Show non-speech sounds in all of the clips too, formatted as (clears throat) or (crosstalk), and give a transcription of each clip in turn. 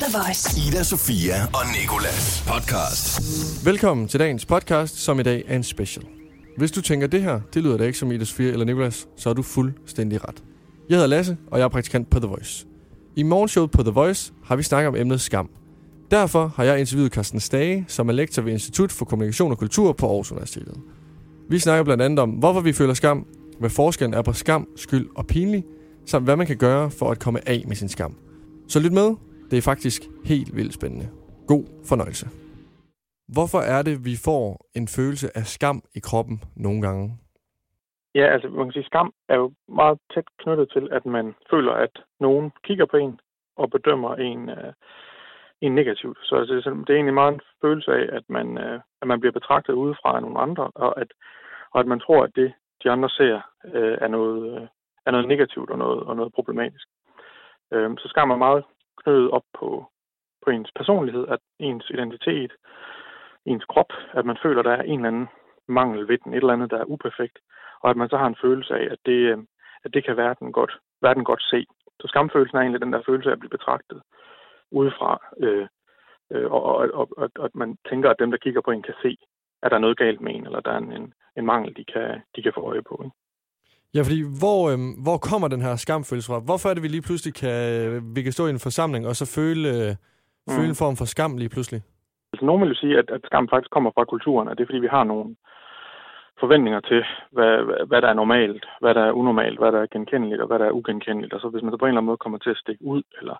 The Voice. Ida Sofia og Nikolas podcast. Velkommen til dagens podcast, som i dag er en special. Hvis du tænker det her, det lyder da ikke som Ida Sofia eller Nikolas, så er du fuldstændig ret. Jeg hedder Lasse, og jeg er praktikant på The Voice. I morgenshowet på The Voice har vi snakket om emnet skam. Derfor har jeg interviewet Carsten Stage, som er lektor ved Institut for Kommunikation og Kultur på Aarhus Universitetet. Vi snakker blandt andet om, hvorfor vi føler skam, hvad forskellen er på skam, skyld og pinlig, samt hvad man kan gøre for at komme af med sin skam. Så lyt med, det er faktisk helt vildt spændende. God fornøjelse. Hvorfor er det, vi får en følelse af skam i kroppen nogle gange? Ja, altså man kan sige, skam er jo meget tæt knyttet til, at man føler, at nogen kigger på en og bedømmer en, uh, en negativt. Så altså, det er egentlig meget en følelse af, at man, uh, at man bliver betragtet udefra af nogle andre, og at, og at man tror, at det, de andre ser, uh, er, noget, uh, er noget negativt og noget, og noget problematisk. Uh, så skam er meget knyttet op på, på ens personlighed, at ens identitet, ens krop, at man føler, der er en eller anden mangel ved den, et eller andet, der er uperfekt, og at man så har en følelse af, at det, øh, at det kan verden godt, verden godt se. Så skamfølelsen er egentlig den der følelse af at blive betragtet udefra, øh, øh, og, og, og, og, og at man tænker, at dem, der kigger på en, kan se, at der er noget galt med en, eller der er en, en, en mangel, de kan, de kan få øje på. Ikke? Ja, fordi hvor, øhm, hvor kommer den her skamfølelse fra? Hvorfor er det, vi lige pludselig kan, vi kan stå i en forsamling og så føle, øh, mm. føle en form for skam lige pludselig? Altså, nogen vil jo sige, at, at skam faktisk kommer fra kulturen, og det er fordi, vi har nogle forventninger til, hvad, hvad, hvad der er normalt, hvad der er unormalt, hvad der er genkendeligt og hvad der er ugenkendeligt. Og så hvis man så på en eller anden måde kommer til at stikke ud, eller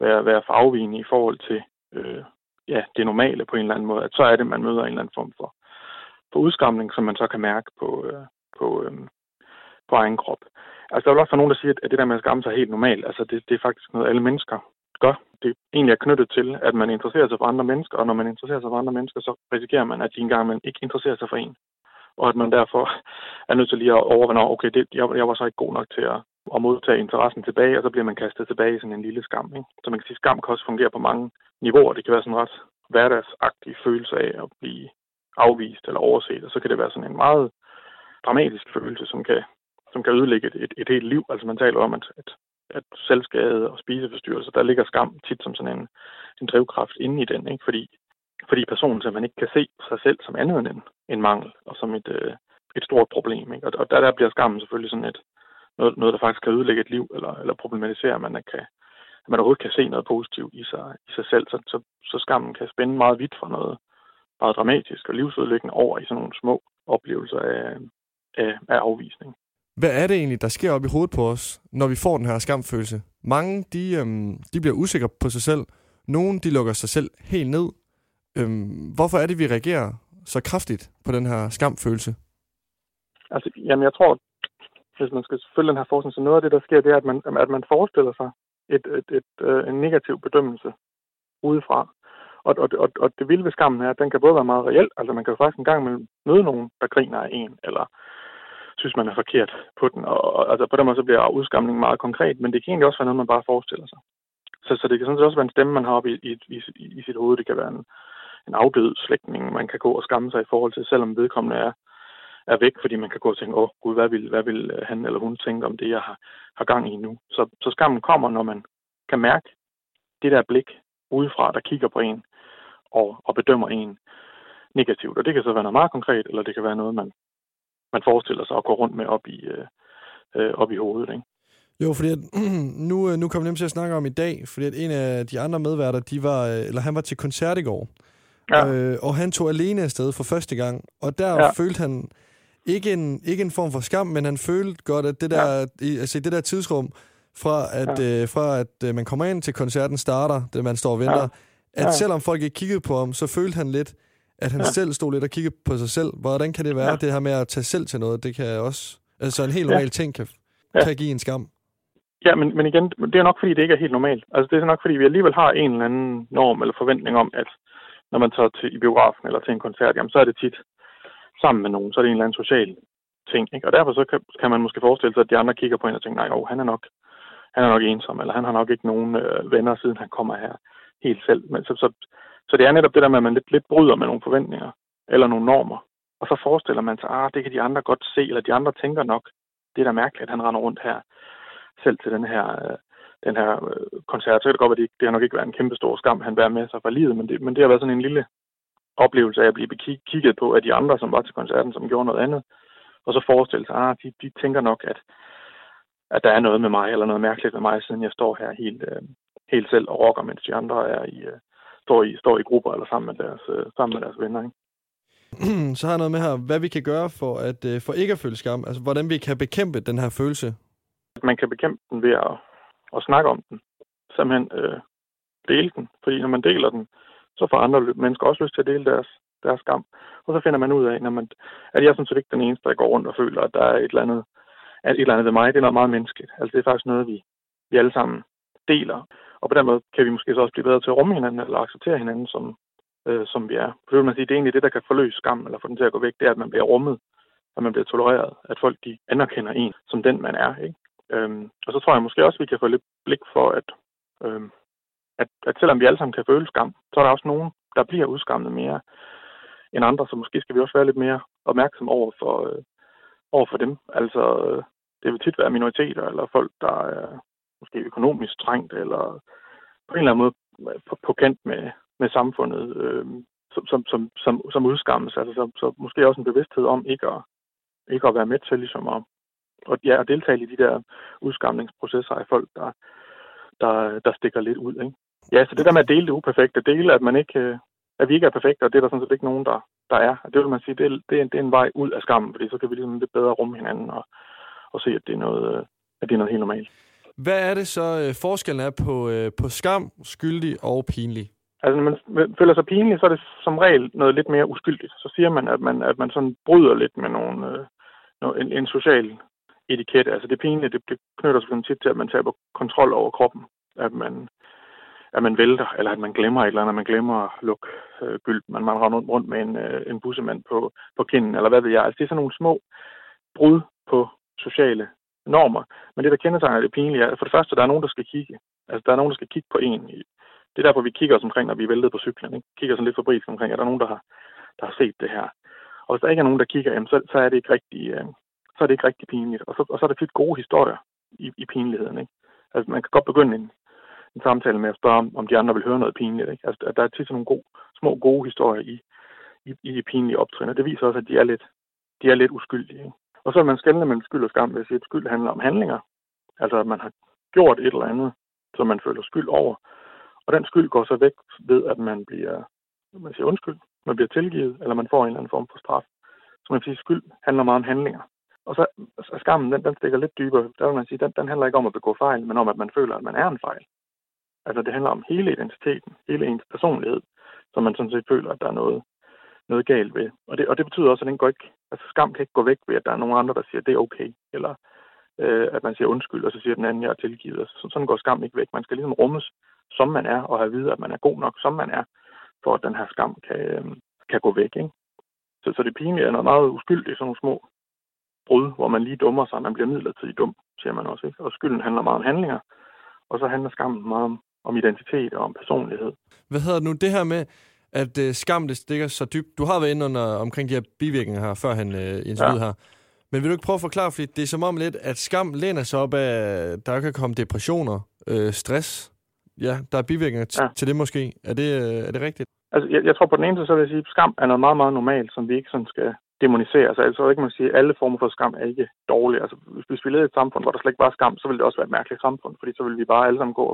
være, være for afvigende i forhold til øh, ja, det normale på en eller anden måde, at så er det, man møder en eller anden form for, for udskamning, som man så kan mærke på, øh, på, øh, på egen krop. Altså, der er også nogen, der siger, at det der med at skamme sig er helt normalt. Altså, det, det er faktisk noget, alle mennesker gør. Det egentlig er knyttet til, at man interesserer sig for andre mennesker, og når man interesserer sig for andre mennesker, så risikerer man, at de engang man ikke interesserer sig for en. Og at man derfor er nødt til lige at overvinde, okay, det, jeg, jeg var så ikke god nok til at, at modtage interessen tilbage, og så bliver man kastet tilbage i sådan en lille skam. Ikke? Så man kan sige, at skam kan også fungere på mange niveauer. Det kan være sådan en ret hverdagsagtig følelse af at blive afvist eller overset, og så kan det være sådan en meget dramatisk følelse, som kan som kan ødelægge et, et, et helt liv. Altså man taler om, at, at, at selvskade og spiseforstyrrelser, der ligger skam tit som sådan en, en drivkraft inde i den, ikke? Fordi, fordi personen simpelthen ikke kan se sig selv som andet end en, en mangel og som et, øh, et stort problem. Ikke? Og, og der, der bliver skammen selvfølgelig sådan et, noget, noget, der faktisk kan ødelægge et liv, eller, eller problematisere, at man, kan, at man overhovedet kan se noget positivt i sig, i sig selv. Så, så, så skammen kan spænde meget vidt fra noget meget dramatisk og livsudlæggende over i sådan nogle små oplevelser af, af, af afvisning. Hvad er det egentlig, der sker op i hovedet på os, når vi får den her skamfølelse? Mange, de, øhm, de bliver usikre på sig selv. Nogle, de lukker sig selv helt ned. Øhm, hvorfor er det, vi reagerer så kraftigt på den her skamfølelse? Altså, jamen, jeg tror, hvis man skal følge den her forskning, så noget af det, der sker, det er, at man, at man forestiller sig et, et, et, øh, en negativ bedømmelse udefra. Og, og, og, og det vilde ved skammen er, at den kan både være meget reelt, altså man kan jo faktisk en gang møde nogen, der griner af en, eller synes, man er forkert på den. Og, og altså på den måde så bliver udskamningen meget konkret, men det kan egentlig også være noget, man bare forestiller sig. Så, så det kan sådan set også være en stemme, man har oppe i, i, i, i sit hoved. Det kan være en, en afdød slægtning, man kan gå og skamme sig i forhold til, selvom vedkommende er, er væk, fordi man kan gå og tænke, åh oh, gud, hvad vil, hvad vil øh, han eller hun tænke om det, jeg har, har gang i nu? Så, så skammen kommer, når man kan mærke det der blik udefra, der kigger på en og, og bedømmer en negativt. Og det kan så være noget meget konkret, eller det kan være noget, man man forestiller sig at gå rundt med op i, øh, øh op i hovedet. Ikke? Jo, fordi at, (clears throat) nu, øh, nu kommer vi nemt til at snakke om i dag, fordi at en af de andre medværter, de var, øh, eller han var til koncert i går, ja. øh, og han tog alene afsted for første gang, og der ja. følte han ikke en, ikke en form for skam, men han følte godt, at det der, ja. i, altså det der tidsrum, fra at, ja. øh, fra at øh, man kommer ind til koncerten starter, det man står og venter, ja. at ja. selvom folk ikke kiggede på ham, så følte han lidt, at han selv stod lidt og kiggede på sig selv. Hvordan kan det være, ja. det her med at tage selv til noget? Det kan også... Altså en helt normal ja. ting kan, ja. kan give en skam. Ja, men, men igen, det er nok fordi, det ikke er helt normalt. Altså det er nok fordi, vi alligevel har en eller anden norm eller forventning om, at når man tager til i biografen eller til en koncert, jamen så er det tit sammen med nogen, så er det en eller anden social ting. Ikke? Og derfor så kan, kan man måske forestille sig, at de andre kigger på en og tænker, nej, oh, han er nok han er nok ensom, eller han har nok ikke nogen øh, venner, siden han kommer her helt selv. Men så, så, så det er netop det der med, at man lidt, lidt bryder med nogle forventninger eller nogle normer. Og så forestiller man sig, ah, det kan de andre godt se, eller de andre tænker nok, det er da mærkeligt, at han render rundt her selv til den her, øh, den her øh, koncert. Så kan det godt være, det, det har nok ikke været en kæmpe stor skam, han bærer med sig fra livet, men det, men det har været sådan en lille oplevelse af at blive kigget på af de andre, som var til koncerten, som gjorde noget andet. Og så forestille sig, at ah, de, de tænker nok, at, at der er noget med mig, eller noget mærkeligt med mig, siden jeg står her helt, øh, helt selv og rocker, mens de andre er i, øh, står, i, står i grupper eller sammen med deres, øh, sammen med deres venner. Ikke? (clears throat) så har jeg noget med her, hvad vi kan gøre for, at, øh, for ikke at føle skam. Altså, hvordan vi kan bekæmpe den her følelse. Man kan bekæmpe den ved at, at snakke om den. Simpelthen øh, dele den. Fordi når man deler den, så får andre mennesker også lyst til at dele deres, deres skam. Og så finder man ud af, når man, at jeg sådan set ikke den eneste, der går rundt og føler, at der er et eller andet, at et eller andet ved mig. Det er noget meget menneskeligt. Altså det er faktisk noget, vi, vi alle sammen deler. Og på den måde kan vi måske så også blive bedre til at rumme hinanden, eller acceptere hinanden, som, øh, som vi er. For det vil man sige, det er egentlig det, der kan forløse skam, eller få den til at gå væk, det er, at man bliver rummet, at man bliver tolereret, at folk de anerkender en som den, man er. Ikke? Øhm, og så tror jeg måske også, at vi kan få lidt blik for, at, øhm, at, at selvom vi alle sammen kan føle skam, så er der også nogen, der bliver udskammet mere end andre, så måske skal vi også være lidt mere opmærksom over for, øh, over for dem. Altså, øh, det vil tit være minoriteter, eller folk, der måske økonomisk trængt, eller på en eller anden måde på, på kant med, med samfundet, øh, som, som, som, som, som udskammes. Altså, så, så måske også en bevidsthed om ikke at, ikke at være med til ligesom at, og, ja, at deltage i de der udskamningsprocesser af folk, der, der, der stikker lidt ud. Ikke? Ja, så det der med at dele det uperfekte, dele, at, man ikke, øh, at vi ikke er perfekte, og det er der sådan set ikke nogen, der, der er. Det vil man sige, det er, det, er, det er en vej ud af skammen, fordi så kan vi ligesom lidt bedre rumme hinanden og, og se, at det er noget, øh, at det er noget helt normalt. Hvad er det så øh, forskellen er på, øh, på skam, skyldig og pinlig? Altså, når man føler sig pinlig, så er det som regel noget lidt mere uskyldigt. Så siger man, at man, at man sådan bryder lidt med nogle, øh, en, en social etikette. Altså det pinlige, det, det knytter sig tit til, at man taber kontrol over kroppen. At man, at man vælter, eller at man glemmer et eller andet, at man glemmer at lukke øh, gyld. Man, man render rundt med en, øh, en bussemand på, på kinden, eller hvad ved jeg. Altså det er sådan nogle små brud på sociale normer. Men det, der kendetegner det pinlige, er, at for det første, der er nogen, der skal kigge. Altså, der er nogen, der skal kigge på en det er derfor, vi kigger os omkring, når vi er væltet på cyklen. Ikke? Kigger sådan lidt fabrisk omkring, er der nogen, der har, der har set det her? Og hvis der ikke er nogen, der kigger, jamen, så, så, er det ikke rigtig, øh, så er det ikke rigtig pinligt. Og så, og så er det tit gode historier i, i pinligheden. Ikke? Altså, man kan godt begynde en, en samtale med at spørge, om, om de andre vil høre noget pinligt. Ikke? Altså, der er tit sådan nogle gode, små gode historier i, i, i de pinlige optrin, og det viser også, at de er lidt, de er lidt uskyldige. Ikke? Og så er man skældende mellem skyld og skam, hvis et skyld handler om handlinger. Altså, at man har gjort et eller andet, som man føler skyld over, og den skyld går så væk ved, at man bliver, man siger undskyld, man bliver tilgivet, eller man får en eller anden form for straf. Så man siger, skyld handler meget om handlinger. Og så er skammen, den, den stikker lidt dybere. Der vil man sige, den, den handler ikke om at begå fejl, men om, at man føler, at man er en fejl. Altså det handler om hele identiteten, hele ens personlighed, som man sådan set føler, at der er noget, noget galt ved. Og det, og det betyder også, at den går ikke, altså skam kan ikke gå væk ved, at der er nogen andre, der siger, at det er okay, eller øh, at man siger undskyld, og så siger den anden, jeg er tilgivet. Altså, sådan går skam ikke væk. Man skal ligesom rummes som man er, og have vide, at man er god nok, som man er, for at den her skam kan, øh, kan gå væk. Ikke? Så, så det pinlige er noget meget uskyldigt, sådan nogle små brud, hvor man lige dummer sig, man bliver midlertidigt dum, siger man også. Ikke? Og skylden handler meget om handlinger, og så handler skammen meget om, om identitet og om personlighed. Hvad hedder nu det her med, at øh, skam det stikker så dybt? Du har været inde under, omkring de her bivirkninger her, før han øh, interviewede ja. her. Men vil du ikke prøve at forklare, fordi det er som om lidt, at skam læner sig op af, der kan komme depressioner, øh, stress, ja, der er bivirkninger ja. til det måske. Er det, øh, er det rigtigt? Altså, jeg, jeg tror på den ene side, så vil jeg sige, at skam er noget meget, meget normalt, som vi ikke sådan skal demonisere. Altså, altså ikke man sige, at alle former for skam er ikke dårlige. Altså, hvis, vi levede i et samfund, hvor der slet ikke var skam, så ville det også være et mærkeligt samfund, fordi så ville vi bare alle sammen gå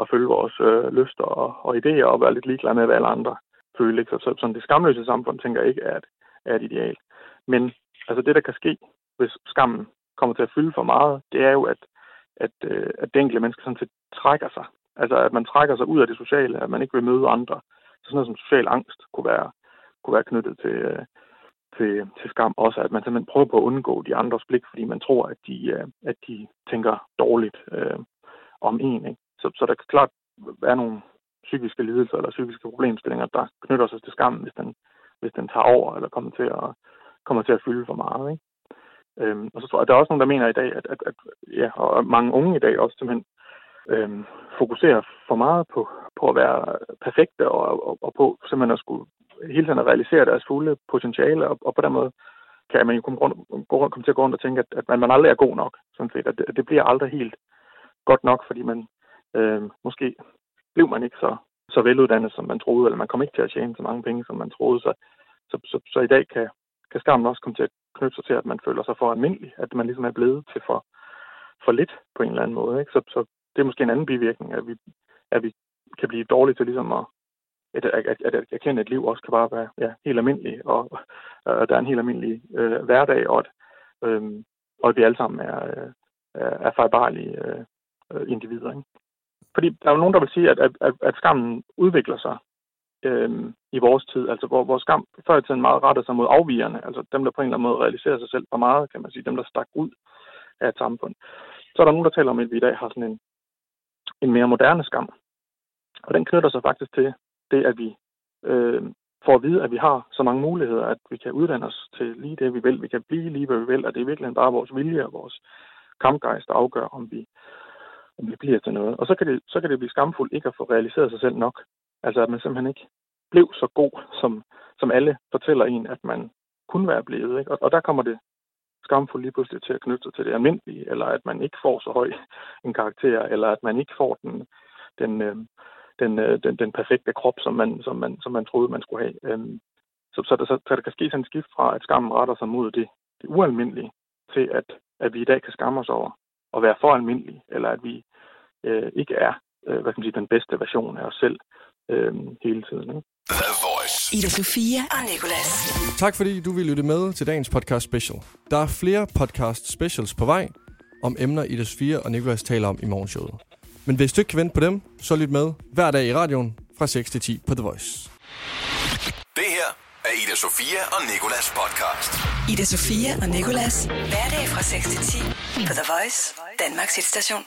at følge vores øh, lyster og, og idéer og være lidt ligeglade med, hvad alle andre føler. Ikke? Så, så sådan det skamløse samfund, tænker jeg ikke, er et, er et ideal. Men altså, det, der kan ske, hvis skammen kommer til at fylde for meget, det er jo, at, at, øh, at det enkelte menneske sådan set trækker sig Altså, at man trækker sig ud af det sociale, at man ikke vil møde andre. Så sådan noget som social angst kunne være, kunne være knyttet til, øh, til, til skam. Også at man simpelthen prøver på at undgå de andres blik, fordi man tror, at de, øh, at de tænker dårligt øh, om en. Ikke? Så, så der kan klart være nogle psykiske lidelser eller psykiske problemstillinger, der knytter sig til skammen, hvis den, hvis den tager over eller kommer til at, kommer til at fylde for meget. Ikke? Øhm, og så tror jeg, at der er også nogen, der mener i dag, at, at, at ja, og mange unge i dag også simpelthen øhm, fokuserer for meget på, på at være perfekte og, og, og på simpelthen at skulle hele tiden at realisere deres fulde potentiale, og, og på den måde kan man jo komme, rundt, gå, rundt, komme til at gå rundt og tænke, at, at man, man aldrig er god nok, sådan set. At det, at det bliver aldrig helt godt nok, fordi man øh, måske blev man ikke så, så veluddannet, som man troede, eller man kom ikke til at tjene så mange penge, som man troede. Så, så, så, så i dag kan, kan skammen også komme til at knytte sig til, at man føler sig for almindelig, at man ligesom er blevet til for, for lidt på en eller anden måde. Ikke? Så, så det er måske en anden bivirkning, at vi, at vi kan blive dårlige til ligesom at, at, at, at, at erkende, at liv også kan bare være ja, helt almindeligt, og, og der er en helt almindelig øh, hverdag, og at, øh, og at vi alle sammen er, øh, er fejlbarlige øh, øh, individer. Ikke? Fordi der er jo nogen, der vil sige, at, at, at skammen udvikler sig øh, i vores tid, altså hvor, hvor skam før i tiden meget retter sig mod afvigerne, altså dem, der på en eller anden måde realiserer sig selv for meget, kan man sige, dem, der stak ud af et samfund. Så er der nogen, der taler om, at vi i dag har sådan en, en mere moderne skam. Og den knytter sig faktisk til det, at vi øh, får at vide, at vi har så mange muligheder, at vi kan uddanne os til lige det, vi vil. Vi kan blive lige, hvad vi vil, og det er virkelig bare vores vilje og vores kampgejst, der afgør, om vi, om det bliver til noget. Og så kan, det, så kan det blive skamfuldt ikke at få realiseret sig selv nok. Altså, at man simpelthen ikke blev så god, som, som alle fortæller en, at man kunne være blevet. Ikke? Og, og der kommer det skamfuldt lige pludselig til at knytte sig til det almindelige, eller at man ikke får så høj en karakter, eller at man ikke får den, den, øh, den, øh, den, den perfekte krop, som man, som, man, som man troede, man skulle have. Øhm, så, så, så, så der kan ske sådan en skift fra, at skammen retter sig mod det, det ualmindelige, til at, at vi i dag kan skamme os over at være for almindelige, eller at vi øh, ikke er øh, hvad kan man sige, den bedste version af os selv øh, hele tiden. Ikke? Ida Sofia og Nicolas. Tak fordi du vil lytte med til dagens podcast special. Der er flere podcast specials på vej om emner, Ida Sofia og Nicolas taler om i morgenshowet. Men hvis du ikke kan vente på dem, så lyt med hver dag i radioen fra 6 til 10 på The Voice. Det her er Ida Sofia og Nikolas podcast. Ida Sofia og Nicolas. Hverdag fra 6 til 10 på The Voice, Danmarks hitstation.